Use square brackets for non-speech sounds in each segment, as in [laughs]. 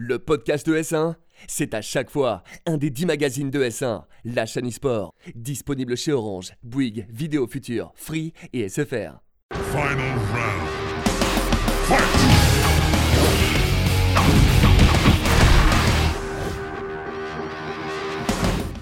Le podcast de S1, c'est à chaque fois un des 10 magazines de S1, la chaîne e-sport, disponible chez Orange, Bouygues, Vidéo Future, Free et SFR. Final round. Fight!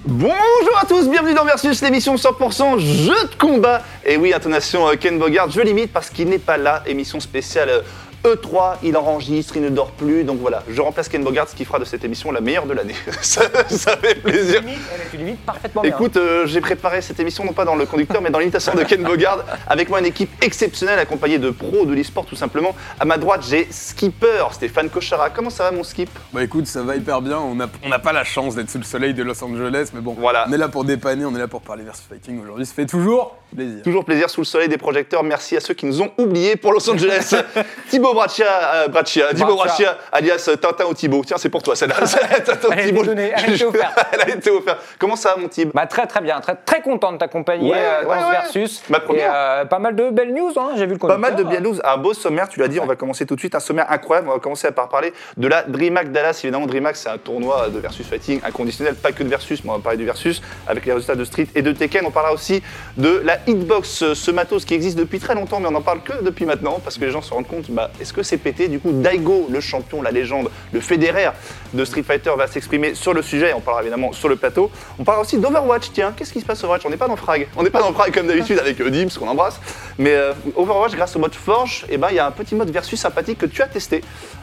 Bonjour à tous, bienvenue dans Versus, l'émission 100% jeu de combat. Et oui, intonation euh, Ken Bogard, je limite parce qu'il n'est pas là, émission spéciale euh, E3, il enregistre, il ne dort plus, donc voilà, je remplace Ken Bogard, ce qui fera de cette émission la meilleure de l'année. [laughs] ça, ça fait plaisir. Limite, tu limites parfaitement bien. Écoute, euh, j'ai préparé cette émission non pas dans le conducteur, mais dans l'imitation de Ken Bogard, avec moi une équipe exceptionnelle accompagnée de pros de l'e-sport tout simplement. À ma droite, j'ai Skipper, Stéphane Kochara. Comment ça va mon Skip? Bah écoute, ça va hyper bien. On n'a on n'a pas la chance d'être sous le soleil de Los Angeles, mais bon, Voilà. on est là pour dépanner, on est là pour parler versus fighting aujourd'hui. Ça fait toujours plaisir. Toujours plaisir sous le soleil des projecteurs. Merci à ceux qui nous ont oubliés pour Los Angeles. [laughs] Thibaut Braccia, euh, Braccia, Thibaut Braccia. Alias Tintin ou Thibaut. Tiens, c'est pour toi celle-là. [laughs] Tintin ou Elle a été Thibaut. donnée, elle a été offerte. [laughs] Elle a été offerte. Comment ça mon Thib Bah, très très bien, très, très content de t'accompagner Ouais, euh, dans ouais, ce versus. Ma première. Et, euh, pas mal de belles news, hein, j'ai vu le Pas mal de bien news, un beau sommaire, tu l'as dit, on va commencer tout de suite, un sommaire incroyable, on va commencer par parler de la DreamHack Dallas, évidemment DreamHack c'est un tournoi de versus fighting inconditionnel, pas que de versus, mais on va parler du versus, avec les résultats de Street et de Tekken, on parlera aussi de la Hitbox, euh, ce matos qui existe depuis très longtemps, mais on n'en parle que depuis maintenant, parce que les gens se rendent compte, bah, est-ce que c'est pété? Du coup, Daigo, le champion, la légende, le fédéraire de Street Fighter va s'exprimer sur le sujet, on parlera évidemment sur le plateau, on parlera aussi d'Overwatch, tiens, qu'est-ce qui se passe sur Overwatch? On n'est pas dans Frag, on n'est pas dans Frag comme d'habitude avec euh, Dims qu'on embrasse, mais euh, Overwatch, grâce au mode Forge, eh ben, il y a un petit mode versus sympathique que tu as testé,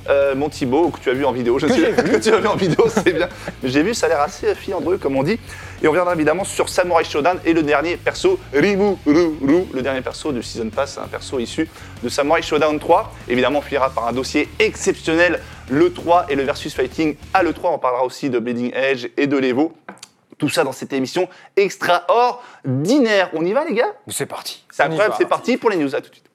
euh, mon Thibaut, ou que tu as vu en vidéo. Je Que sais. [laughs] que tu as vu en vidéo, c'est bien. J'ai vu, ça a l'air assez filandreux, comme on dit. Et on reviendra évidemment sur Samurai Shodown et le dernier perso, Rimu Ru Ru, le dernier perso de Season Pass, un perso issu de Samurai Shodown 3. Évidemment, on finira par un dossier exceptionnel, le 3 et le versus fighting à le 3. On parlera aussi de Bleeding Edge et de l'Evo. Tout ça dans cette émission extraordinaire. On y va, les gars? C'est parti. C'est incroyable, c'est parti pour les news. À tout de suite.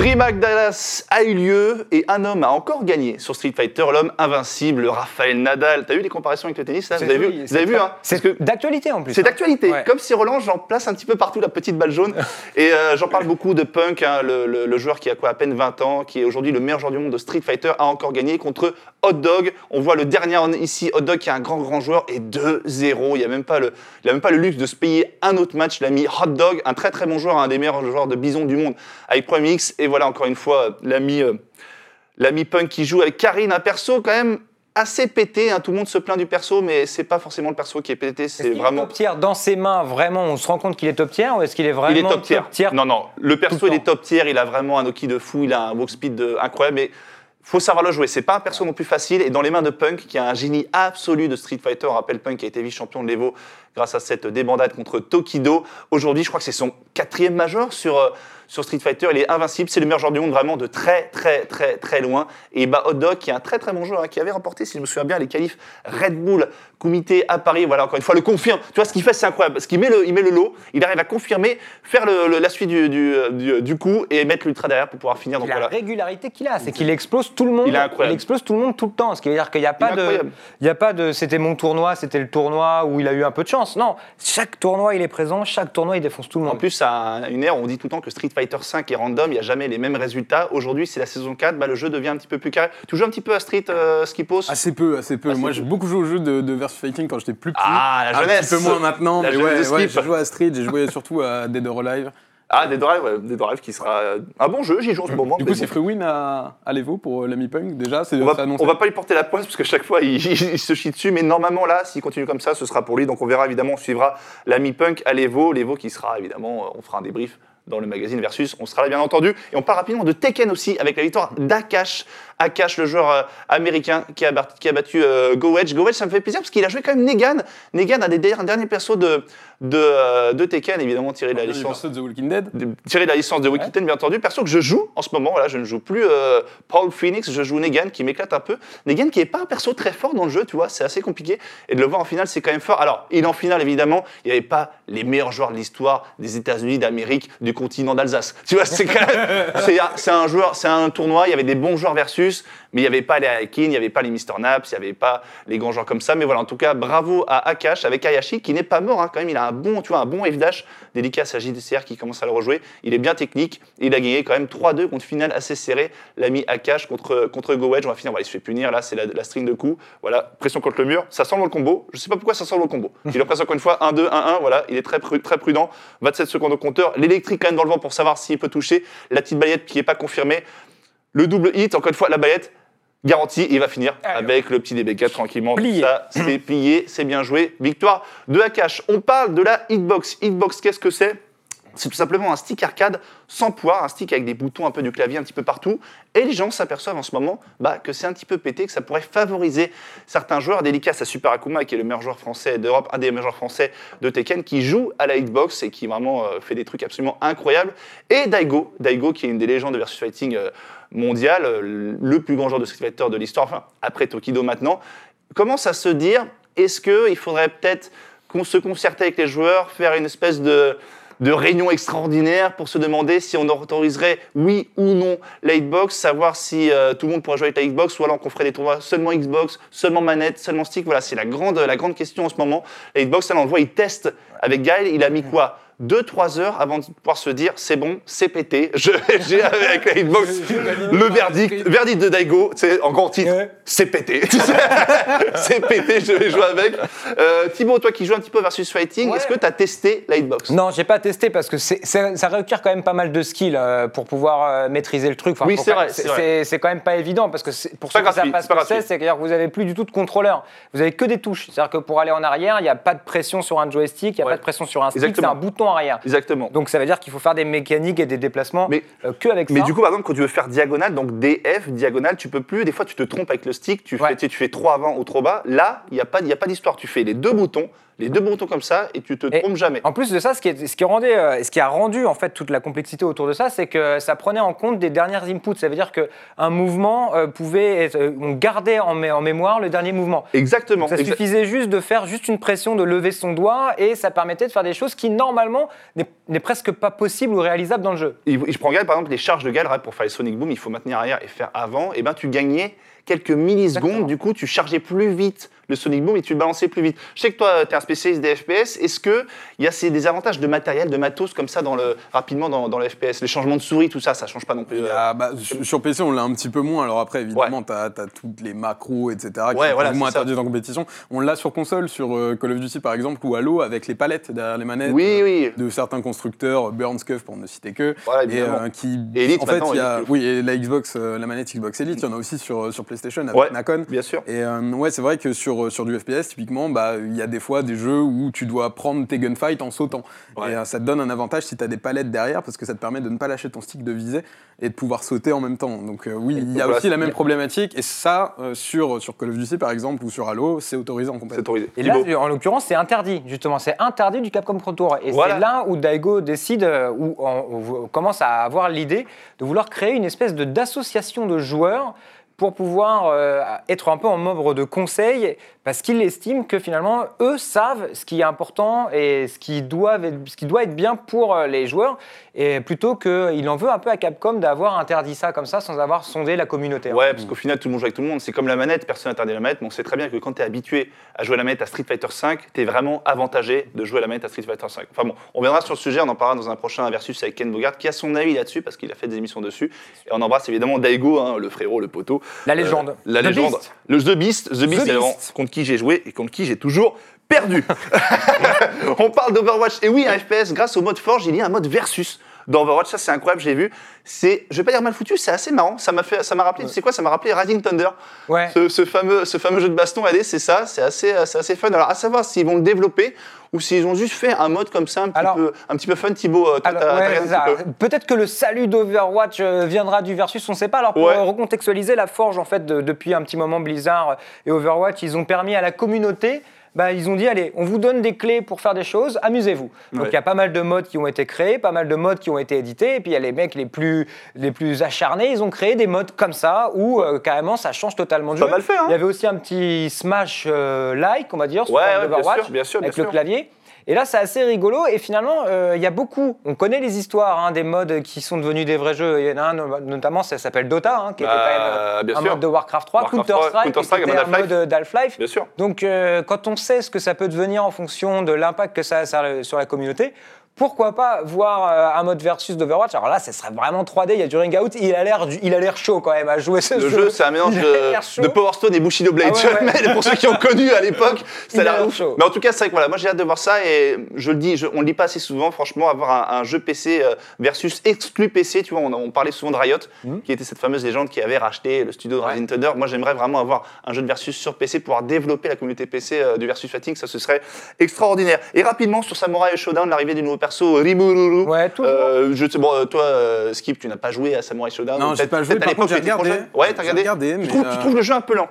DreamHack Dallas a eu lieu et un homme a encore gagné sur Street Fighter, l'homme invincible, Raphaël Nadal. T'as vu les comparaisons avec le tennis là Vous avez vu Vous c'est avez vu hein C'est d'actualité en plus. c'est hein. d'actualité. Ouais. Comme si Roland, j'en place un petit peu partout la petite balle jaune. [laughs] Et euh, j'en parle beaucoup de Punk, hein, le, le- le joueur qui a quoi à peine 20 ans, qui est aujourd'hui le meilleur joueur du monde de Street Fighter, a encore gagné contre Hot Dog. On voit le dernier ici, Hot Dog, qui est un grand grand joueur, et 2-0. Il n'y a même pas le, il a même pas le luxe de se payer un autre match. Il a mis Hot Dog, un très très bon joueur, un des meilleurs joueurs de Bison du monde, avec Prime X. Et voilà encore une fois l'ami euh, l'ami Punk qui joue avec Karine, un perso quand même assez pété. hein. Tout le monde se plaint du perso, mais c'est pas forcément le perso qui est pété, Est-ce c'est qu'il est vraiment. top tier dans ses mains, vraiment, on se rend compte qu'il est top tier ou est-ce qu'il est vraiment Il est top tier. Non, non, le perso, le il est top tier, il a vraiment un Oki de fou, il a un walk speed de- incroyable, mais faut savoir le jouer. C'est pas un perso non plus facile, et dans les mains de Punk, qui a un génie absolu de Street Fighter, on rappelle Punk qui a été vice-champion de l'Evo grâce à cette débandade contre Tokido. Aujourd'hui, je crois que c'est son quatrième major sur, euh, sur Street Fighter, il est invincible, c'est le meilleur joueur du monde vraiment de très très très très loin. Et bah Hot Dog, qui est un très très bon joueur, hein, qui avait remporté, si je me souviens bien, les qualifs Red Bull Comité à Paris, voilà, encore une fois, le confirme. Tu vois, ce qu'il fait, c'est incroyable. Parce qu'il met le, il met le lot, il arrive à confirmer, faire le- le- la suite du, du, du- du coup et mettre l'ultra derrière pour pouvoir finir. Donc La voilà. régularité qu'il a, c'est qu'il explose tout le monde. Il est incroyable. explose tout le monde tout le temps. Ce qui veut dire qu'il n'y a pas est de, incroyable. il y a pas de, c'était mon tournoi, c'était le tournoi où il a eu un peu de chance. Non, chaque tournoi il est présent, chaque tournoi il défonce tout le En monde. plus, à une ère, on dit tout le temps que Street Fighter 5 est random, il n'y a jamais les mêmes résultats. Aujourd'hui, c'est la saison 4, bah, le jeu devient un petit peu plus carré. Tu joues un petit peu à Street, euh, Skipos Assez peu, assez peu. Assez Moi, peu. j'ai beaucoup joué aux jeux de, de versus fighting quand j'étais plus petit. Ah, la Un jeunesse petit peu moins maintenant, La mais ouais, ouais, j'ai joué à Street, j'ai joué surtout à Dead or Alive. Ah, Dead or Alive, ouais, Dead qui sera euh, un bon jeu, j'y joue en ce moment. Du coup, c'est bon. free win à, à l'Evo pour euh, l'ami Punk. Déjà, c'est On va, on va pas lui porter la poisse parce que chaque fois [laughs] il, il se chie dessus, mais normalement là, s'il continue comme ça, ce sera pour lui. Donc on verra évidemment, on suivra l'ami Punk à l'Evo, l'Evo qui sera évidemment, euh, on fera un débrief dans le magazine Versus, on sera là bien entendu. Et on part rapidement de Tekken aussi avec la victoire d'Akash. Akash, le joueur américain qui a, qui a battu euh, Go Wedge. Go Wedge, ça me fait plaisir parce qu'il a joué quand même Negan. Negan, un des der- derniers persos de, de, euh, de Tekken, évidemment tiré de la licence de The Walking Dead. de- tiré de la licence de Wikiten, bien entendu. Perso que je joue en ce moment, voilà, je ne joue plus euh, Paul Phoenix, je joue Negan qui m'éclate un peu. Negan qui est pas un perso très fort dans le jeu, tu vois, c'est assez compliqué. Et de le voir en finale, c'est quand même fort. Alors, il est en finale, évidemment, il n'y avait pas les meilleurs joueurs de l'histoire des États-Unis, d'Amérique, du continent d'Alsace. Tu vois, c'est quand même. [laughs] c'est- un joueur, c'est un tournoi, il y avait des bons joueurs versus, mais il n'y avait pas les Aikin, il n'y avait pas les Mr. Naps, il n'y avait pas les grands joueurs comme ça. Mais voilà, en tout cas, bravo à Akash avec Ayashi qui n'est pas mort, hein, quand même, il a un bon, tu vois, un bon F dash, dédicace à JDCR qui commence à le rejouer. Il est bien technique, et il a gagné quand même 3-2 contre finale assez serré. L'ami Akash contre, contre Go Wedge, on va finir, il se fait punir, là c'est la, string de coups. Voilà, pression contre le mur, ça dans le combo. Je sais pas pourquoi ça dans le combo. Il le presse encore une fois, 1-2, 1-1, voilà, il est très, très prudent. 27 secondes au compteur. L'électrique quand même dans le vent pour savoir s'il peut toucher. La petite baillette qui n'est pas confirmée. Le double hit, encore une fois, la baillette garantie, il va finir avec le petit DB4 tranquillement. Plié. Ça, c'est plié, c'est bien joué. Victoire de Akash. On parle de la hitbox. Hitbox, qu'est-ce que c'est? C'est tout simplement un stick arcade sans poids, un stick avec des boutons un peu du clavier un petit peu partout. Et les gens s'aperçoivent en ce moment bah, que c'est un petit peu pété, que ça pourrait favoriser certains joueurs. Dédicace à Super Akuma, qui est le meilleur joueur français d'Europe, un des meilleurs joueurs français de Tekken, qui joue à la hitbox et qui vraiment euh, fait des trucs absolument incroyables. Et Daigo, Daigo qui est une des légendes de versus fighting euh, mondiale, euh, le plus grand joueur de Street Fighter de l'histoire, enfin après Tokido maintenant, commence à se dire est-ce qu'il faudrait peut-être qu'on se concerter avec les joueurs, faire une espèce de, de réunion extraordinaire pour se demander si on autoriserait oui ou non la Xbox, savoir si euh, tout le monde pourrait jouer avec la Xbox ou alors qu'on ferait des tournois seulement Xbox, seulement manette, seulement stick. Voilà, c'est la grande, la grande question en ce moment. La Xbox, on le voit, il teste avec Gaël, il a mis quoi? 2-3 heures avant de pouvoir se dire c'est bon, c'est pété, Je- [laughs] j'ai avec la Xbox [laughs] le verdict, verdict de Daigo, c'est en grand titre, Ouais. c'est pété. [laughs] c'est pété, je vais jouer avec. Euh, Thibaut, toi qui joues un petit peu versus fighting, Ouais. est-ce que tu as testé la hitbox Non, j'ai pas testé parce que ça requiert quand même pas mal de skills euh, pour pouvoir euh, maîtriser le truc. Enfin, Oui, c'est vrai, c'est quand même pas évident parce que pour ceux qui savent pas c'est ce que c'est, c'est-à-dire que vous avez plus du tout de contrôleur. Vous avez que des touches. C'est-à-dire que pour aller en arrière, il n'y a pas de pression sur un joystick, il n'y a Ouais. pas de pression sur un stick, c'est un bouton arrière. Exactement. Donc ça veut dire qu'il faut faire des mécaniques et des déplacements Mais- euh, que avec Mais ça. du coup, par exemple, quand tu veux faire diagonale, donc DF, diagonale, tu peux plus. Des fois, tu te trompes avec le stick, tu, Ouais. fais, tu, fais trop avant ou trop bas. Là, il n'y a pas, il y a pas d'histoire. Tu fais les deux boutons, les deux boutons comme ça, et tu te Et- trompes jamais. En plus de ça, ce qui, est- ce qui rendait, euh, ce qui a rendu en fait toute la complexité autour de ça, c'est que ça prenait en compte des dernières inputs. Ça veut dire qu'un mouvement euh, pouvait être, euh, on gardait en, mé- en mémoire le dernier mouvement. Exactement. Ça Exa- suffisait juste de faire juste une pression, de lever son doigt, et ça permettait de faire des choses qui normalement n'est presque pas possible ou réalisable dans le jeu. Je prends par exemple, les charges de right, pour faire les Sonic Boom, il faut maintenir arrière et faire avant. Et ben, tu gagnais quelques millisecondes. Exactement. Du coup, tu chargeais plus vite le Sonic Boom et tu le balançais plus vite. Je sais que toi, tu es un spécialiste des FPS. Est-ce qu'il y a ces- des avantages de matériel, de matos comme ça dans le, rapidement dans, dans le FPS Les changements de souris, tout ça, ça change pas non plus. Euh, a- bah, sur PC, on l'a un petit peu moins. Alors après, évidemment, t'as as toutes les macros, etc. qui Ouais, sont voilà, moins interdites en compétition. On l'a sur console, sur euh, Call of Duty par exemple, ou Halo, avec les palettes derrière les manettes. Oui, euh, oui. De certains constructeurs, Burnscuff pour ne citer que. Voilà, et euh, qui. Et Elite en fait, il y a, oui, et la Xbox, la manette Xbox Elite, il y en a aussi sur, sur PlayStation avec Ouais. Nacon. Bien sûr. Et euh, ouais, c'est vrai que sur, sur du FPS, typiquement, bah, il y a des fois des jeux où tu dois prendre tes gunfights en sautant. Ouais. Et euh, ça te donne un avantage si tu as des palettes derrière, parce que ça te permet de ne pas lâcher ton stick de visée et de pouvoir sauter en même temps. Donc euh, oui, il y a aussi la même problématique. Et ça, euh, sur, sur Call of Duty par exemple, ou sur Halo, c'est autorisé en C'est compétition. autorisé. Et là, en l'occurrence, c'est interdit, justement. C'est interdit du Capcom Pro Tour. Et Voilà. c'est là où Daigo décide, euh, où on, on commence à avoir l'idée de vouloir créer une espèce de- d'association de joueurs pour pouvoir euh, être un peu en membre de conseil, parce qu'il estime que finalement, eux savent ce qui est important et ce qui, doivent être- ce qui doit être bien pour euh, les joueurs, et plutôt qu'il en veut un peu à Capcom d'avoir interdit ça comme ça sans avoir sondé la communauté. hein. Ouais, parce qu'au final, tout le monde joue avec tout le monde. C'est comme la manette, personne n'interdit la manette, mais on sait très bien que quand tu es habitué à jouer à la manette à Street Fighter V, tu es vraiment avantagé de jouer à la manette à Street Fighter V. Enfin bon, on viendra sur le sujet, on en parlera dans un prochain versus avec Ken Bogart, qui a son avis là-dessus, parce qu'il a fait des émissions dessus. Et on embrasse évidemment Daigo, hein, le frérot, le poteau. La légende. Euh, la The légende. Beast. Le The Beast. The Beast, The Beast. contre qui j'ai joué et contre qui j'ai toujours perdu. [laughs] [laughs] on parle d'Overwatch. Et oui, un FPS, grâce au mode Forge, il y a un mode versus. Dans Overwatch, ça c'est incroyable, j'ai vu. C'est, je vais pas dire mal foutu, c'est assez marrant. Ça m'a fait, ça m'a rappelé, tu sais quoi, ça m'a rappelé Rising Thunder. Ouais. Ce, ce fameux, ce fameux jeu de baston, allez, c'est ça, c'est assez, c'est assez fun. Alors, à savoir s'ils vont le développer ou s'ils ont juste fait un mode comme ça, un petit, Alors- peu, un petit peu fun. Thibaut, euh, ouais, Peut-être que le salut d'Overwatch euh, viendra du Versus, on ne sait pas. Alors pour Ouais. recontextualiser la Forge, en fait, de- depuis un petit moment, Blizzard et Overwatch, ils ont permis à la communauté. Bah, ils ont dit allez, on vous donne des clés pour faire des choses, amusez-vous. Donc il Ouais. y a pas mal de modes qui ont été créés, pas mal de modes qui ont été édités, et puis il y a les mecs les plus, les plus acharnés, ils ont créé des modes comme ça où euh, carrément ça change totalement de Pas jeu. mal fait, hein Il y avait aussi un petit smash euh, like, on va dire, sur Ouais, ouais, bien sûr, bien sûr, bien avec sûr. le clavier. Et là, c'est assez rigolo. Et finalement, euh, il y a beaucoup. On connaît les histoires hein, des modes qui sont devenus des vrais jeux. Il y en a un, no- notamment, ça s'appelle Dota, hein, qui était Bah, quand même euh, un sûr. mode de Warcraft 3, Warcraft 3, Counter-Strike, qui un mode d'Half-Life. Donc, euh, quand on sait ce que ça peut devenir en fonction de l'impact que ça a sur la communauté, pourquoi pas voir euh, un mode versus d'Overwatch Alors là, ce serait vraiment 3D, il y a du ring out, il a l'air il a l'air chaud quand même à jouer ce Le jeu. jeu, c'est un mélange de, Power Stone et Bushido Blade. Ah ouais, ouais. [laughs] pour ceux qui ont connu à l'époque, ça a l'air ouf. chaud. Mais en tout cas, c'est vrai que voilà, moi j'ai hâte de voir ça et je le dis, je- on le dit pas assez souvent, franchement, avoir un, un jeu PC euh, versus exclu PC, tu vois, on, on parlait souvent de Riot, Mhm. qui était cette fameuse légende qui avait racheté le studio de Rising Thunder. Moi, j'aimerais vraiment avoir un jeu de versus sur PC, pouvoir développer la communauté PC euh, du versus fighting, ça ce serait extraordinaire. Et rapidement sur Samurai Showdown, l'arrivée du nouveau perso Rimururu. Ouais, toujours. Euh, je sais, bon, euh, toi, euh, Skip, tu n'as pas joué à Samurai Showdown Non, j'ai pas joué. Par contre, j'ai tu regardé. Ouais, t'as regardé. regardé, tu, mais, trouves, tu trouves le jeu un peu lent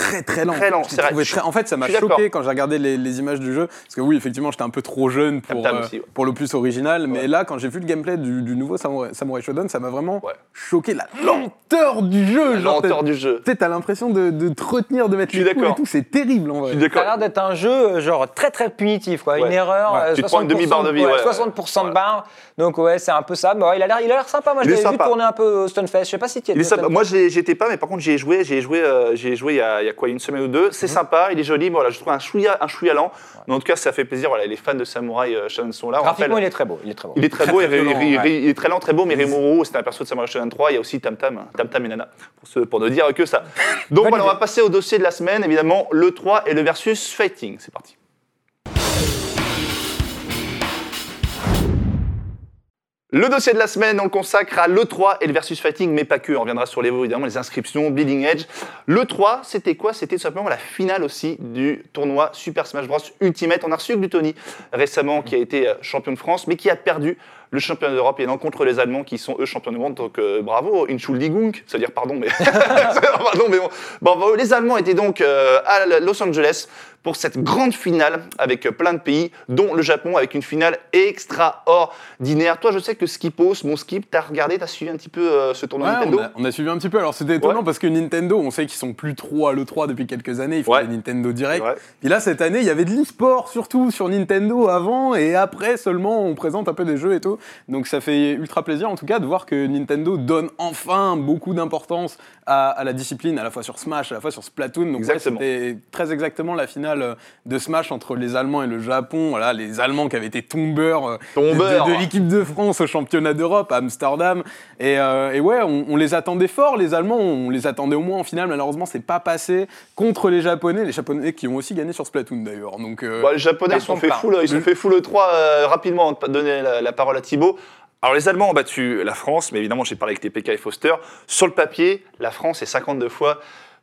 très très lent. Très lent, l'ai c'est vrai. très- En fait, ça m'a choqué quand j'ai regardé les, les images du jeu. Parce que oui, effectivement, j'étais un peu trop jeune pour, euh, aussi, ouais. pour l'opus original. Mais là, quand j'ai vu le gameplay du, du nouveau Samurai, Samurai Shodown, ça m'a vraiment Ouais. choqué. La lenteur du jeu. La genre, lenteur du jeu. Tu sais, t'as l'impression de, de te retenir, de mettre Je suis les coups et tout. C'est terrible en vrai. Je suis Ça a l'air d'être un jeu euh, genre très très punitif quoi, une erreur. Ouais. euh, Tu prends une 60% demi-barre de vie, ouais, ouais. 60% de barre. Donc ouais, c'est un peu ça. Mais ouais, il a l'air, il a l'air sympa. Moi, je l'avais vu tourner un peu au Stunfest. Je sais pas si tu. Moi, j'y j'y étais pas, mais par contre, j'y ai joué. J'y ai joué, euh, joué il y, a, il y a quoi, une semaine ou deux. C'est sympa, il est joli. Voilà, je trouve un chouïa, un chouïa lent. Mais en tout cas, ça fait plaisir. Voilà, les fans de Samurai euh, Shodown sont là. Graphiquement, rappelle- il est très beau. Il est très beau. Il est très Très, beau, très il, violent, il- ouais. il est très lent, très beau, mais Rimuru, c'était un perso de Samurai Shodown 3. Il y a aussi Tam Tam, Tam Tam et Nana, pour, ce- pour ne dire que ça. Donc voilà, on va passer au dossier de la semaine, évidemment, le 3 et le versus fighting. C'est parti. Le dossier de la semaine, on le consacre à l'E3 et le versus fighting, mais pas que. On reviendra sur les évidemment, les inscriptions, Bleeding Edge. L'E3, c'était quoi? C'était tout simplement la finale aussi du tournoi Super Smash Bros Ultimate. On a reçu Gluttony récemment, qui a été euh, champion de France, mais qui a perdu le championnat d'Europe et non contre les Allemands qui sont eux champions du monde. Donc euh, bravo, Entschuldigung, c'est-à-dire pardon, mais [laughs] pardon, mais bon. Bravo. Les Allemands étaient donc euh, à Los Angeles pour cette grande finale avec plein de pays, dont le Japon avec une finale extraordinaire. Toi, je sais que Skipos, mon Skip, t'as regardé, t'as suivi un petit peu euh, ce tournoi Ouais, Nintendo on, a, on a suivi un petit peu. Alors c'était étonnant Ouais. parce que Nintendo, on sait qu'ils sont plus trop à l'E3 depuis quelques années. Ils font Ouais. des Nintendo Direct. Et là, cette année, il y avait de l'e-sport surtout sur Nintendo avant et après seulement on présente un peu des jeux et tout. Donc ça fait ultra plaisir en tout cas de voir que Nintendo donne enfin beaucoup d'importance à, à la discipline, à la fois sur Smash, à la fois sur Splatoon. Donc c'était très exactement la finale de Smash entre les Allemands et le Japon. Voilà, les Allemands qui avaient été tombeurs euh, de- Tombeurs. de, de l'équipe de France au championnat d'Europe à Amsterdam. Et, euh, et ouais, on, on les attendait fort, les Allemands, on les attendait au moins en finale. Malheureusement, c'est pas passé contre les Japonais, les Japonais qui ont aussi gagné sur Splatoon d'ailleurs. Donc euh, Bon, les Japonais, ils sont fait full, ils sont fait full le 3 euh, rapidement avant de donner la, la parole à Thibaut. Alors les Allemands ont battu la France, mais évidemment j'ai parlé avec TPK et Foster. Sur le papier, la France est 52 fois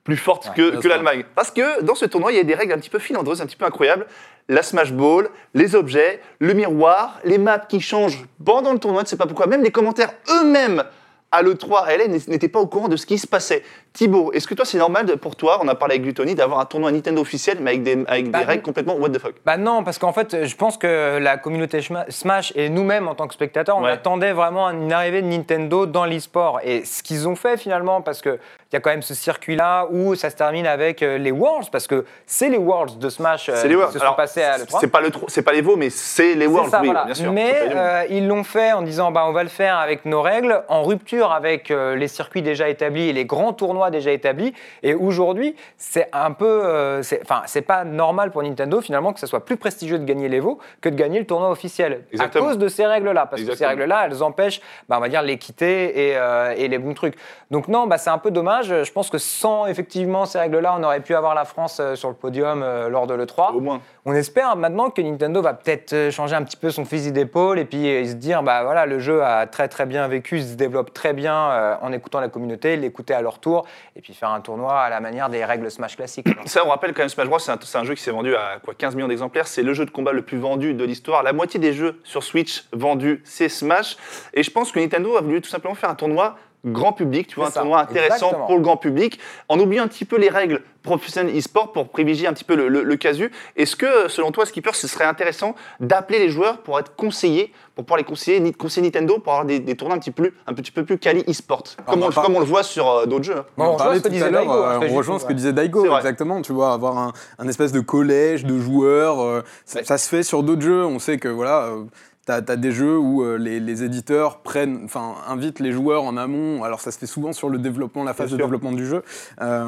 plus forte Ouais, que, que l'Allemagne. Parce que dans ce tournoi, il y a des règles un petit peu filandreuses, un petit peu incroyables. La Smash Ball, les objets, le miroir, les maps qui changent pendant le tournoi, je ne sais pas pourquoi. Même les commentaires eux-mêmes à l'E3 à LA n'étaient pas au courant de ce qui se passait. Thibaut, est-ce que toi c'est normal de- pour toi, on a parlé avec Gluttony, d'avoir un tournoi Nintendo officiel mais avec des, avec Bah, des règles complètement what the fuck? Bah non, parce qu'en fait, je pense que la communauté Smash et nous-mêmes en tant que spectateurs, on Ouais. attendait vraiment une arrivée de Nintendo dans l'e-sport. Et ce qu'ils ont fait finalement, parce qu'il y a quand même ce circuit-là où ça se termine avec euh, les Worlds, parce que c'est les Worlds de Smash euh, les Worlds. qui se sont passés à l'E3. C'est pas le, c'est pas les veaux, mais c'est les Worlds, ça, oui, voilà. bien sûr. Mais les euh, ils l'ont fait en disant bah, on va le faire avec nos règles, en rupture avec euh, les circuits déjà établis et les grands tournois déjà établis. Et aujourd'hui, c'est un peu. euh, c'est- Enfin, c'est pas normal pour Nintendo finalement que ce soit plus prestigieux de gagner l'Evo que de gagner le tournoi officiel. Exactement. À cause de ces règles-là. Parce que ces règles-là, elles empêchent, bah, on va dire, l'équité et, et les bons trucs. Donc non, bah, c'est un peu dommage. Je pense que sans effectivement ces règles-là, on aurait pu avoir la France euh, sur le podium euh, lors de l'E3. Au moins. On espère maintenant que Nintendo va peut-être euh, changer un petit peu son fusil d'épaule et puis se dire bah voilà le jeu a très très bien vécu, il se développe très bien en écoutant la communauté, l'écouter à leur tour et puis faire un tournoi à la manière des règles Smash classiques. [clears throat] Ça, on rappelle quand même Smash Bros, c'est un, c'est un jeu qui s'est vendu à quoi, 15 millions d'exemplaires. C'est le jeu de combat le plus vendu de l'histoire. La moitié des jeux sur Switch vendus, c'est Smash. Et je pense que Nintendo a voulu tout simplement faire un tournoi grand public, tu vois, un ça, tournoi intéressant exactement. pour le grand public, en oubliant un petit peu les règles professionnelles e-sport pour privilégier un petit peu le, le- le casu. Est-ce que, selon toi, Skipper, ce serait intéressant d'appeler les joueurs pour être conseillés, pour pouvoir les conseiller, ni- conseiller Nintendo pour avoir des, des tournois un petit, peu, un petit peu plus quali e-sport, comme, on pas- comme on le voit sur euh, d'autres jeux. Bon, on rejoint parlait ce que tout disait à l'heure, Daigo, euh, on rejoint ce que disait exactement. Tu vois, avoir un, un espèce de collège de joueurs, euh, ça, Ouais. ça se fait sur d'autres jeux. On sait que voilà, t'as as des jeux où euh, les, les éditeurs prennent, enfin, invitent les joueurs en amont. Alors ça se fait souvent sur le développement, la phase de développement du jeu. Euh,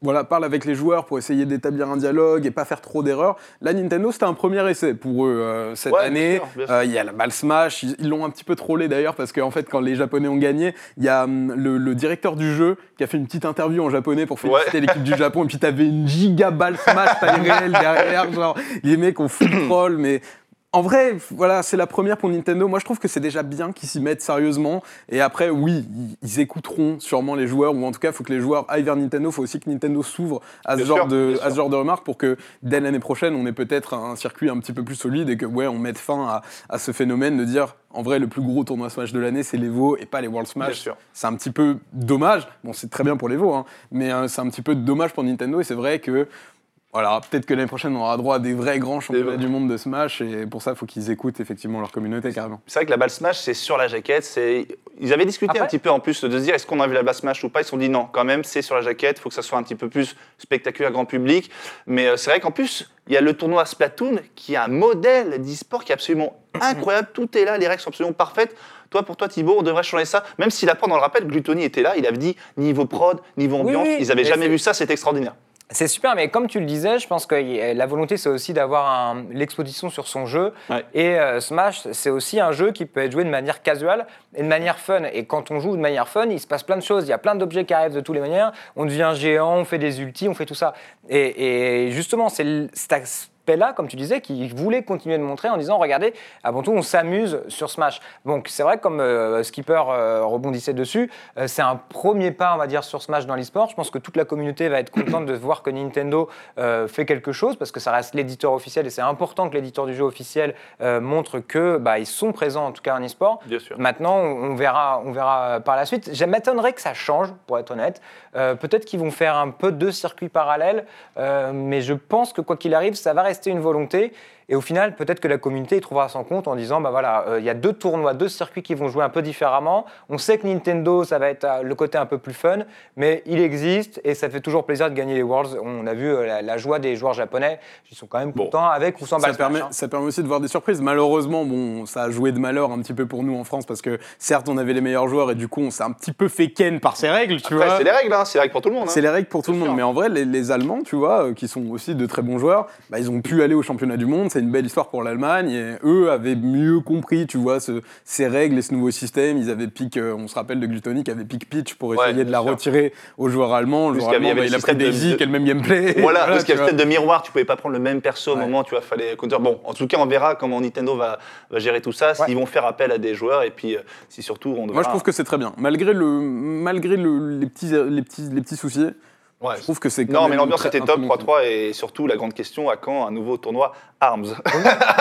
voilà, parle avec les joueurs pour essayer d'établir un dialogue et pas faire trop d'erreurs. Là, Nintendo, c'était un premier essai pour eux euh, cette Ouais, année. Euh, Il y a la balle Smash, ils l'ont un petit peu trollé d'ailleurs parce qu'en fait, quand les Japonais ont gagné, il y a hum, le, le directeur du jeu qui a fait une petite interview en japonais pour féliciter l'équipe du Japon. Et puis t'avais une giga balle Smash taille réelle derrière, [laughs] genre les mecs ont full troll, mais. En vrai, voilà, c'est la première pour Nintendo. Moi, je trouve que c'est déjà bien qu'ils s'y mettent sérieusement. Et après, oui, ils, écouteront sûrement les joueurs, ou en tout cas, il faut que les joueurs aillent vers Nintendo. Il faut aussi que Nintendo s'ouvre à, ce Bien genre sûr, de, bien à ce sûr. genre de remarques pour que dès l'année prochaine, on ait peut-être un circuit un petit peu plus solide et que, ouais, on mette fin à, à ce phénomène de dire, en vrai, le plus gros tournoi Smash de l'année, c'est l'Evo et pas les World Smash. C'est un petit peu dommage. Bon, c'est très bien pour l'Evo, hein, mais euh, c'est un petit peu dommage pour Nintendo. Et c'est vrai que, voilà, peut-être que l'année prochaine, on aura droit à des vrais grands championnats du monde de Smash. Et pour ça, il faut qu'ils écoutent effectivement leur communauté carrément. C'est vrai que la balle Smash, c'est sur la jaquette. C'est... Ils avaient discuté Après- un petit peu en plus de se dire est-ce qu'on a vu la balle Smash ou pas? Ils se sont dit non, quand même, c'est sur la jaquette. Il faut que ça soit un petit peu plus spectaculaire, grand public. Mais euh, c'est vrai qu'en plus, il y a le tournoi Splatoon qui est un modèle d'e-sport qui est absolument [coughs] incroyable. Tout est là, les règles sont absolument parfaites. Toi, pour toi, Thibaut, on devrait changer ça. Même si là, pendant le rappel, Gluttony était là, il avait dit niveau prod, niveau ambiance. oui, ils n'avaient mais jamais vu ça, c'est extraordinaire. C'est super, mais comme tu le disais, je pense que la volonté, c'est aussi d'avoir l'exposition sur son jeu. Ouais. Et euh, Smash, c'est aussi un jeu qui peut être joué de manière casual et de manière fun. Et quand on joue de manière fun, il se passe plein de choses. Il y a plein d'objets qui arrivent de toutes les manières. On devient géant, on fait des ultis, on fait tout ça. Et, et justement, c'est aspect-là, comme tu disais, qui voulait continuer de montrer en disant regardez, avant tout, on s'amuse sur Smash. Donc, c'est vrai, comme euh, Skipper euh, rebondissait dessus, euh, c'est un premier pas, on va dire, sur Smash dans l'e-sport. Je pense que toute la communauté va être contente de voir que Nintendo fait quelque chose parce que ça reste l'éditeur officiel et c'est important que l'éditeur du jeu officiel montre que bah, ils sont présents en tout cas en e-sport. Bien sûr. Maintenant, on verra, on verra par la suite. Je m'étonnerais que ça change, pour être honnête. Peut-être qu'ils vont faire un peu deux circuits parallèles, mais je pense que quoi qu'il arrive, ça va rester une volonté. Et au final, peut-être que la communauté y trouvera son compte en disant, bah voilà, euh, il y a deux tournois, deux circuits qui vont jouer un peu différemment. On sait que Nintendo, ça va être euh, le côté un peu plus fun, mais il existe et ça fait toujours plaisir de gagner les Worlds. On a vu euh, la, la joie des joueurs japonais, ils sont quand même Bon. contents avec ou sans Ça permet, hein. ça permet aussi de voir des surprises. Malheureusement, bon, ça a joué de malheur un petit peu pour nous en France parce que certes, on avait les meilleurs joueurs et du coup, on s'est un petit peu fait ken par ces règles, tu Après, vois. c'est les règles, hein, c'est les règles pour tout le monde. hein. C'est les règles pour tout le monde. Mais en vrai, les, les Allemands, tu vois, euh, qui sont aussi de très bons joueurs, bah, ils ont pu aller au championnat du monde. C'est une belle histoire pour l'Allemagne. Et eux avaient mieux compris, tu vois, ce- ces règles et ce nouveau système. Ils avaient euh, on se rappelle de Gluttony qui avait pick pitch pour Ouais, essayer de la sûr. retirer aux joueurs allemands. Le joueur avait- allemand, il y bah, avait il a pris système Daisy, de- a le même gameplay. [laughs] Voilà, parce tu qu'il y a vois. peut-être de miroir, tu pouvais pas prendre le même perso au moment, tu vois, fallait counter. Bon, en tout cas, on verra comment Nintendo va, va gérer tout ça, s'ils vont faire appel à des joueurs et puis euh, si surtout on devra. Moi, je trouve que c'est très bien. Malgré, le, malgré le- les, petits, les, petits, les petits soucis, Ouais. je trouve que c'est quand Non, mais l'ambiance était top, très bon 3-3, et surtout la grande question à quand un nouveau tournoi ARMS? [laughs]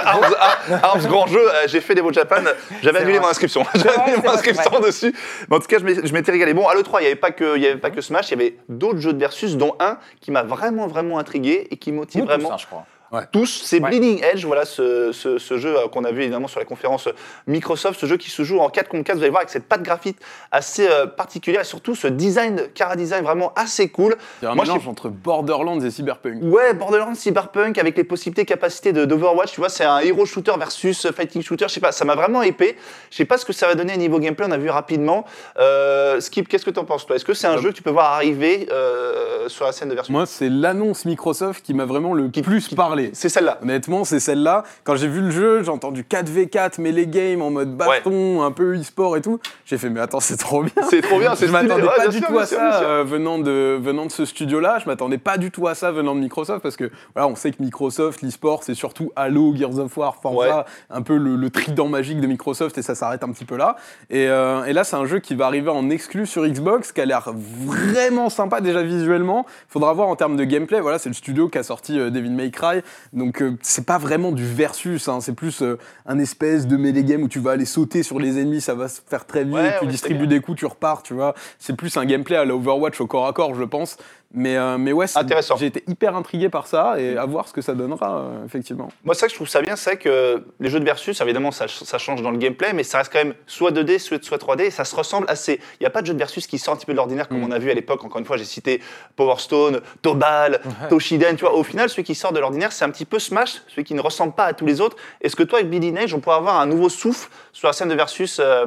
Arms, Ar- Arms, grand jeu, euh, j'ai fait des Evo Japan, j'avais annulé vrai. mon inscription. [laughs] J'avais annulé mon vrai, inscription dessus. Mais en tout cas, je m'étais régalé. Bon, à l'E3, il n'y avait, pas que- il y avait pas que Smash, il y avait d'autres jeux de Versus, dont un qui m'a vraiment, vraiment intrigué et qui motive vraiment. je crois. Tous, c'est Ouais. Bleeding Edge, voilà ce, ce- ce jeu euh, qu'on a vu évidemment sur la conférence Microsoft, ce jeu qui se joue en 4 contre 4, vous allez voir avec cette patte graphique assez euh, particulière et surtout ce design, cara design vraiment assez cool. C'est un Moi, mélange entre Borderlands et Cyberpunk. Ouais, Borderlands Cyberpunk avec les possibilités, capacités de d'Overwatch, tu vois, c'est un hero shooter versus fighting shooter, je sais pas, ça m'a vraiment épais. Je sais pas ce que ça va donner niveau gameplay, on a vu rapidement. Euh, Skip, qu'est-ce que t'en penses toi? Est-ce que c'est un jeu que tu peux voir arriver euh, sur la scène de versus Moi, c'est l'annonce Microsoft qui m'a vraiment le plus parlé. C'est celle-là. Honnêtement, c'est celle-là. Quand j'ai vu le jeu, j'ai entendu 4v4, melee game en mode baston, un peu e-sport et tout. J'ai fait, mais attends, c'est trop bien. C'est trop bien, c'est Je m'attendais Ouais, pas du sûr, tout à sûr, ça euh, venant, de, venant de ce studio-là. Je m'attendais pas du tout à ça venant de Microsoft parce que voilà, on sait que Microsoft, l'e-sport, c'est surtout Halo, Gears of War, Forza, un peu le, le trident magique de Microsoft et ça s'arrête un petit peu là. Et, euh, et là, c'est un jeu qui va arriver en exclu sur Xbox, qui a l'air vraiment sympa déjà visuellement. Faudra voir en termes de gameplay. Voilà, c'est le studio qui a sorti euh, Devil May Cry Donc euh, c'est pas vraiment du versus, hein, c'est plus euh, un espèce de melee game où tu vas aller sauter sur les ennemis, ça va se faire très vite, Ouais, tu ouais, distribues des coups, tu repars, tu vois. C'est plus un gameplay à la Overwatch au corps à corps, je pense. Mais, euh, mais ouais, c'est- Intéressant. j'ai été hyper intrigué par ça et à voir ce que ça donnera, euh, effectivement. Moi, ça que je trouve ça bien, c'est que les jeux de versus, évidemment, ça, ça change dans le gameplay, mais ça reste quand même soit 2D, soit, soit 3D, et ça se ressemble assez. Il n'y a pas de jeu de versus qui sort un petit peu de l'ordinaire, comme Mm. on a vu à l'époque. Encore une fois, j'ai cité Power Stone, Tobal, Toshiden, tu vois. Au final, celui qui sort de l'ordinaire, c'est un petit peu Smash, celui qui ne ressemble pas à tous les autres. Est-ce que toi, avec Billy Nage, on pourrait avoir un nouveau souffle sur la scène de versus euh,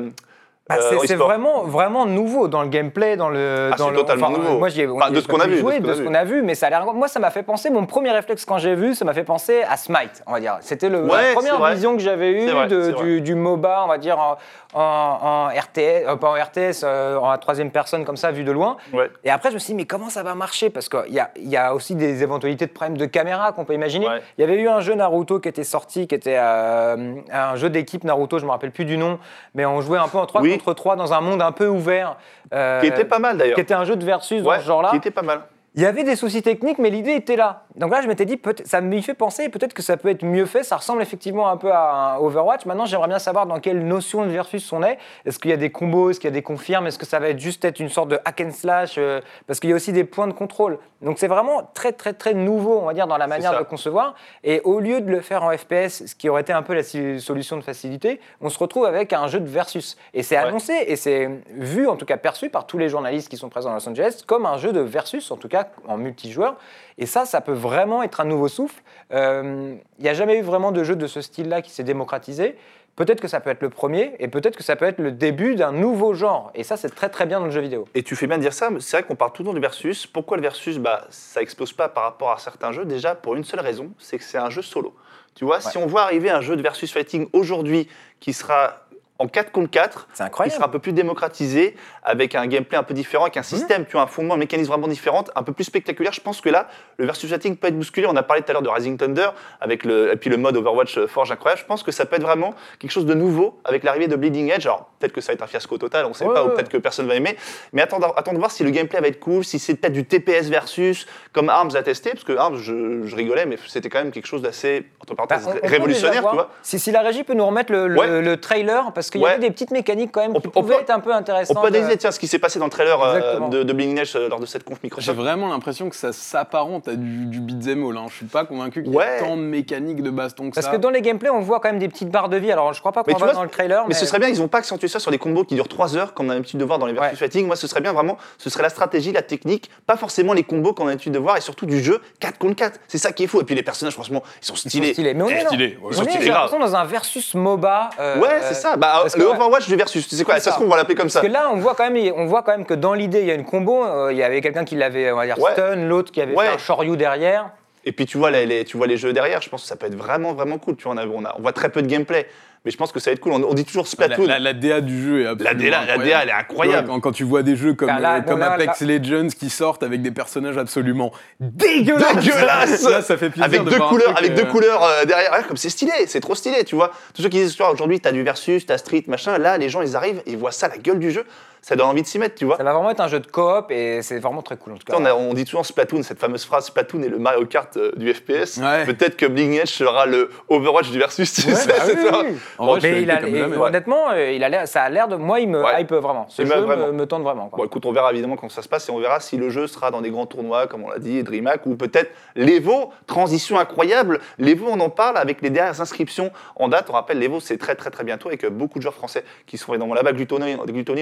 Bah, euh, c'est- vraiment, vraiment nouveau dans le gameplay, dans le. Ah, dans c'est le totalement enfin, nouveau. Moi, ai, Enfin, de ce qu'on a vu, de jouer, ce qu'on de a ce qu'on a vu, mais ça a l'air. Moi, ça m'a fait penser. Mon premier réflexe quand j'ai vu, ça m'a fait penser à Smite, on va dire. C'était Ouais, la première vision que j'avais eue vrai, de- du, du MOBA, on va dire en, en- en RTS, euh, pas en RTS, euh, en troisième personne comme ça, vu de loin. Ouais. Et après, je me suis dit, mais comment ça va marcher? Parce qu'il y a, y a aussi des éventualités de problèmes de caméra qu'on peut imaginer. Ouais. Il y avait eu un jeu Naruto qui était sorti, qui était euh, un jeu d'équipe Naruto, je me rappelle plus du nom, mais on jouait un peu en 3 Oui. Contre 3 dans un monde un peu ouvert. euh, Qui était pas mal d'ailleurs. qui était un jeu de versus dans ce genre-là. qui était pas mal. Il y avait des soucis techniques, mais l'idée était là. Donc là, je m'étais dit, ça m'y fait penser, peut-être que ça peut être mieux fait. Ça ressemble effectivement un peu à un Overwatch. Maintenant, j'aimerais bien savoir dans quelle notion de versus on est. Est-ce qu'il y a des combos? Est-ce qu'il y a des confirmes? Est-ce que ça va être juste être une sorte de hack and slash euh, Parce qu'il y a aussi des points de contrôle. Donc c'est vraiment très, très, très nouveau, on va dire, dans la manière de concevoir. Et au lieu de le faire en FPS, ce qui aurait été un peu la solution de facilité, on se retrouve avec un jeu de versus. Et c'est Ouais. annoncé et c'est vu, en tout cas perçu par tous les journalistes qui sont présents à Los Angeles, comme un jeu de versus, en tout cas en multijoueur. Et ça, ça peut vraiment être un nouveau souffle. Euh, Il n'y a jamais eu vraiment de jeu de ce style-là qui s'est démocratisé. Peut-être que ça peut être le premier, et peut-être que ça peut être le début d'un nouveau genre. Et ça, c'est très très bien dans le jeu vidéo. Et tu fais bien de dire ça, c'est vrai qu'on parle tout le temps du versus. Pourquoi le versus bah, Ça explose pas par rapport à certains jeux? Déjà, pour une seule raison, c'est que c'est un jeu solo. Tu vois, si on voit arriver un jeu de versus fighting aujourd'hui qui sera en 4 contre 4, C'est incroyable. sera un peu plus démocratisé, avec un gameplay un peu différent, avec un système, tu vois, un fondement, un mécanisme vraiment différent, un peu plus spectaculaire. Je pense que là, le versus fighting peut être bousculé. On a parlé tout à l'heure de Rising Thunder, avec le, et puis le mode Overwatch euh, Forge incroyable. Je pense que ça peut être vraiment quelque chose de nouveau avec l'arrivée de Bleeding Edge. Alors, peut-être que ça va être un fiasco total, on ne sait Ouais, pas, ou peut-être que personne va aimer. Mais attends, attends de voir si le gameplay va être cool, si c'est peut-être du TPS versus, comme Arms a testé, parce que Arms, je, je rigolais, mais c'était quand même quelque chose d'assez, entre Bah, parenthèses, on- on peut révolutionnaire, tu vois. Si, si la régie peut nous remettre le, le- Ouais. le trailer, parce qu'il y Ouais. avait des petites mécaniques quand même On qui on pouvaient peut- être un peu On intéressantes. peut analyser, tiens, ce qui s'est passé dans le trailer euh, de, de Bleeding Edge euh, lors de cette conf J'ai Microsoft. vraiment l'impression que ça s'apparente à du, du beat'em all. Hein. Je suis pas convaincu qu'il y ait Ouais. tant de mécaniques de baston que Parce ça. que dans les gameplays, on voit quand même des petites barres de vie. Alors, je crois pas qu'on tu va vois, dans le trailer. Mais ce serait bien, ils n'ont pas accentué ça sur des combos qui durent 3 heures, comme on a l'habitude de voir dans les versus Ouais. fighting. Moi, ce serait bien vraiment, ce serait la stratégie, la technique, pas forcément les combos qu'on a l'habitude de voir, et surtout du jeu 4 contre 4. C'est ça qui est fou. Et puis les personnages, franchement, ils sont Ils sont stylés. stylés. Mais on est, dans- stylés, on Ils sont est, stylés j'ai dans un versus MOBA. euh, Ouais, euh, c'est ça. Bah, parce que, le ouais. Overwatch du versus, tu sais quoi? C'est Ça se ça. trouve, on va l'appeler comme ça. Parce que là, on voit quand même, on voit quand même que dans l'idée, il y a une combo. euh, Il y avait quelqu'un qui l'avait, on va dire, Ouais. stun, l'autre qui avait Ouais. fait un Shoryu derrière. Et puis tu vois, les, les- tu vois les jeux derrière, je pense que ça peut être vraiment, vraiment cool. Tu vois, on, a- on, a- on voit très peu de gameplay, mais je pense que ça va être cool. On, on dit toujours la, Splatoon. la- la DA du jeu est La absolument DA, la incroyable. DA, elle est incroyable. Ouais, Quand, quand tu vois des jeux comme, Bah, là, euh, comme là, Apex Legends qui sortent avec des personnages absolument dégueulasses, Là, ça fait plaisir avec de deux voir un couleurs, truc, avec euh, deux couleurs euh, derrière, Ouais, comme c'est stylé, c'est trop stylé, tu vois. Tous ceux qui disent aujourd'hui, t'as du versus, t'as street, machin. Là, les gens, ils arrivent, ils voient ça, la gueule du jeu, ça donne envie de s'y mettre, tu vois. Ça va vraiment être un jeu de coop et c'est vraiment très cool en tout cas. On, a- on dit toujours Splatoon, cette fameuse phrase Splatoon est le Mario Kart euh, du FPS. Ouais. Peut-être que Bling Edge sera le Overwatch du versus. tu Ouais, sais, bah c'est oui, ça. oui. En vrai, je Mais suis il a, avec lui comme et jamais. honnêtement, il a l'air, ça a l'air de. Moi, il me hype vraiment. Ce Il jeu me, tente vraiment. quoi. Bon, écoute, on verra évidemment comment ça se passe et on verra si le jeu sera dans des grands tournois, comme on l'a dit, DreamHack, ou peut-être l'Evo, transition incroyable. L'Evo, on en parle avec les dernières inscriptions en date. On rappelle, l'Evo, c'est très très très bientôt avec beaucoup de joueurs français qui sont évidemment là-bas. Glutoni,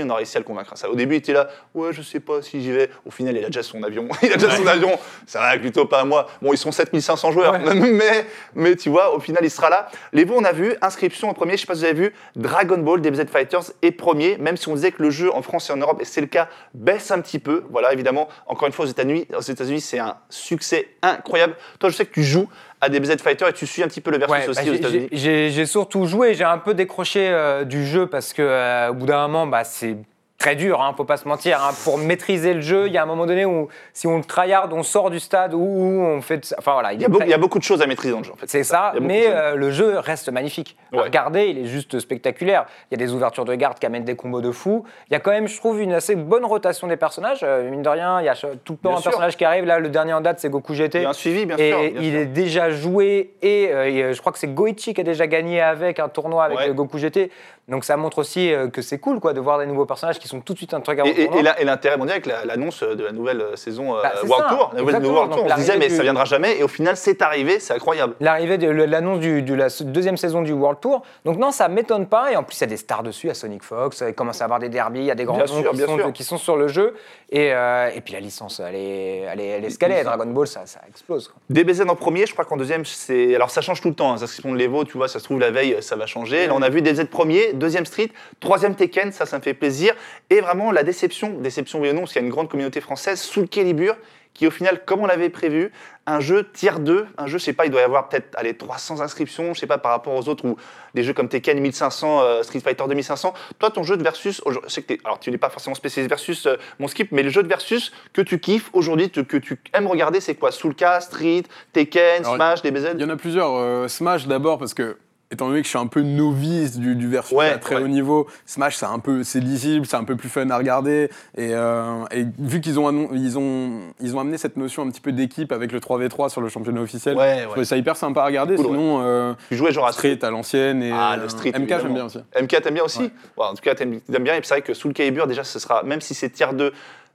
on a réussi à le convaincre. Ça. Au début, il était là, ouais, je sais pas si j'y vais. Au final, il a déjà son avion. [laughs] il a déjà son avion. Ça va, Gluto, pas à moi. Bon, ils sont 7500 joueurs, [laughs] mais, mais tu vois, au final, il sera là. L'Evo, on a vu, inscription en premier, je sais pas si vous avez vu, Dragon Ball DBZ Fighters est premier, même si on disait que le jeu en France et en Europe, et c'est le cas, baisse un petit peu. Voilà, évidemment, encore une fois, aux États-Unis, aux États-Unis, c'est un succès incroyable. Toi, je sais que tu joues à DBZ Fighter et tu suis un petit peu le versus Ouais, aussi bah, aux États-Unis. j'ai surtout joué, j'ai un peu décroché euh, du jeu parce que euh, au bout d'un moment, bah, c'est très dur, hein, faut pas se mentir. hein. Pour maîtriser le jeu, il y a un moment donné où si on le tryhard, on sort du stade ou on fait. de- Enfin voilà, il Il y, a beaucoup, très- il y a beaucoup de choses à maîtriser dans le jeu, en fait. c'est ça, mais euh, le jeu reste magnifique. Ouais. Regardez, il est juste spectaculaire. Il y a des ouvertures de garde qui amènent des combos de fou. Il y a quand même, je trouve, une assez bonne rotation des personnages. Euh, mine de rien, il y a tout le temps Bien un sûr. personnage qui arrive. Là, le dernier en date, c'est Goku GT. Un suivi, bien et sûr. bien il sûr. est déjà joué et, euh, et, je crois que c'est Goichi qui a déjà gagné avec un tournoi avec Ouais. Goku GT. Donc ça montre aussi euh, que c'est cool quoi de voir des nouveaux personnages qui sont tout de suite intégrés au Et, et- et et l'intérêt mondial avec la- l'annonce de la nouvelle euh, saison euh, Bah, World ça, Tour, la nouvelle. World Tour, on se disait mais l'arrivée ça du- viendra jamais et au final c'est arrivé, c'est incroyable. L'arrivée de l'annonce du- de la deuxième saison du World Tour. Donc non, ça m'étonne pas. Et en plus, il y a des stars dessus, à Sonic Fox. Il commence à avoir des derbies, il y a des grands noms qui, sont, sûr. qui sont sur le jeu. Et, euh, et puis la licence, elle est, elle est, elle est escalée. Dragon Ball, ça, ça explose. quoi. DBZ en premier, je crois qu'en deuxième, c'est. Alors ça change tout le temps, hein, ça se de l'Evo, tu vois, ça se trouve la veille, ça va changer. Là, on a vu DBZ premier, deuxième Street, troisième Tekken, ça, ça me fait plaisir. Et vraiment, la déception, déception oui ou non, parce qu'il y a une grande communauté française, Soul Calibur, qui au final, comme on l'avait prévu, un jeu tier 2, un jeu, je sais pas, il doit y avoir peut-être allez, 300 inscriptions, je sais pas, par rapport aux autres, ou des jeux comme Tekken 1500, euh, Street Fighter 2500. Toi, ton jeu de versus, je sais que alors tu n'es pas forcément spécialisé versus, euh, mon skip, mais le jeu de versus que tu kiffes aujourd'hui, que tu aimes regarder, c'est quoi? Soulka, Street, Tekken, Alors, Smash, DBZ Il y en a plusieurs. euh, Smash d'abord parce que étant donné que je suis un peu novice du, du versus Ouais, à très ouais. haut niveau, Smash c'est un peu c'est lisible, c'est un peu plus fun à regarder et, euh, et vu qu'ils ont, ils ont ils ont amené cette notion un petit peu d'équipe avec le 3v3 sur le championnat officiel, Ouais, je trouvais ça hyper sympa à regarder. Cool, Sinon euh, Tu jouais genre à Street à l'ancienne et Ah, le euh, Street, MK j'aime bien aussi. MK, t'aimes bien aussi En tout cas, t'aimes bien. Et c'est vrai que Soul Calibur, déjà, ce sera, même si c'est tier 2,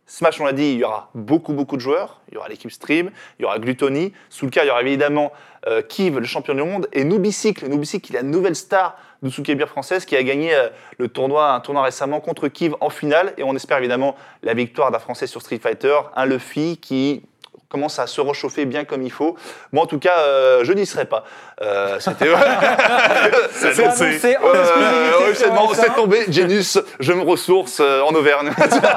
Smash, on l'a dit, il y aura beaucoup, beaucoup de joueurs. Il y aura l'équipe Stream, il y aura Gluttony. Soulka, il y aura évidemment euh, Kiv, le champion du monde, et Nubicycle. Nubicycle, il est la nouvelle star de Calibur française qui a gagné euh, le tournoi, un tournoi récemment contre Kiv en finale. Et on espère évidemment la victoire d'un Français sur Street Fighter, un Luffy qui commence à se réchauffer bien comme il faut. Moi, en tout cas, euh, je n'y serai pas. Euh, C'était... [laughs] C'est annoncé Euh, c'est bon, S1. c'est tombé. Genius, je me ressource euh, en Auvergne.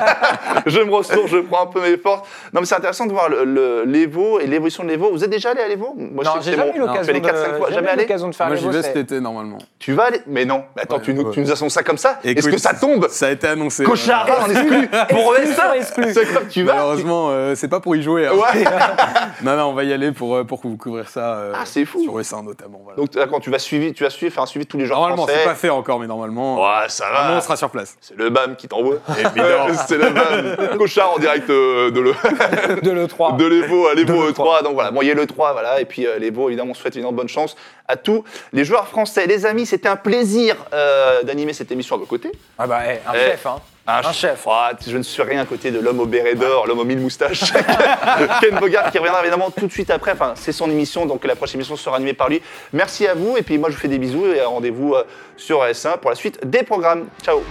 [laughs] je me ressource, je prends un peu mes forces. Non, mais c'est intéressant de voir le- le- l'Evo et l'évolution de l'Evo. Vous êtes déjà allé à l'Evo? Moi, Non, j'ai jamais eu je l'occasion de, 4-5 fois. j'ai Jamais allé? l'occasion de faire Moi j'y vais cet été normalement. Tu vas aller? Mais non. Mais attends, Ouais, tu, nous, ouais. tu nous annonces ça comme ça? Est-ce que ça tombe? Ça a été annoncé. Cochard en exclu [laughs] pour ça? tu vas? Malheureusement, euh, c'est pas pour y jouer. hein. Ouais. non, non, on va y aller pour, pour vous couvrir ça Ah, c'est fou. sur S1 notamment. voilà. Donc, d'accord, tu vas suivre, tu vas suivre, faire un suivi de tous les joueurs normalement, c'est français. pas fait encore, mais normalement, Ouais, ça normalement, va. on sera sur place. C'est le BAM qui t'envoie. [laughs] C'est le BAM. Cochard en direct euh, de le. de l'E3. de l'Evo à l'Evo De l'E3. E3. Donc voilà, bon, il y a l'E3, voilà. Et puis euh, l'Evo, évidemment, on souhaite évidemment bonne chance à tous les joueurs français. Les amis, c'était un plaisir euh, d'animer cette émission à vos côtés. Ah bah, eh, un Eh, chef, hein. Un ch- chef. Ah, je ne suis rien à côté de l'homme au béret d'or, l'homme aux mille moustaches. [laughs] Ken Bogart qui reviendra évidemment tout de suite après. Enfin, c'est son émission, donc la prochaine émission sera animée par lui. Merci à vous. Et puis moi, je vous fais des bisous et rendez-vous euh, sur S1 pour la suite des programmes. Ciao.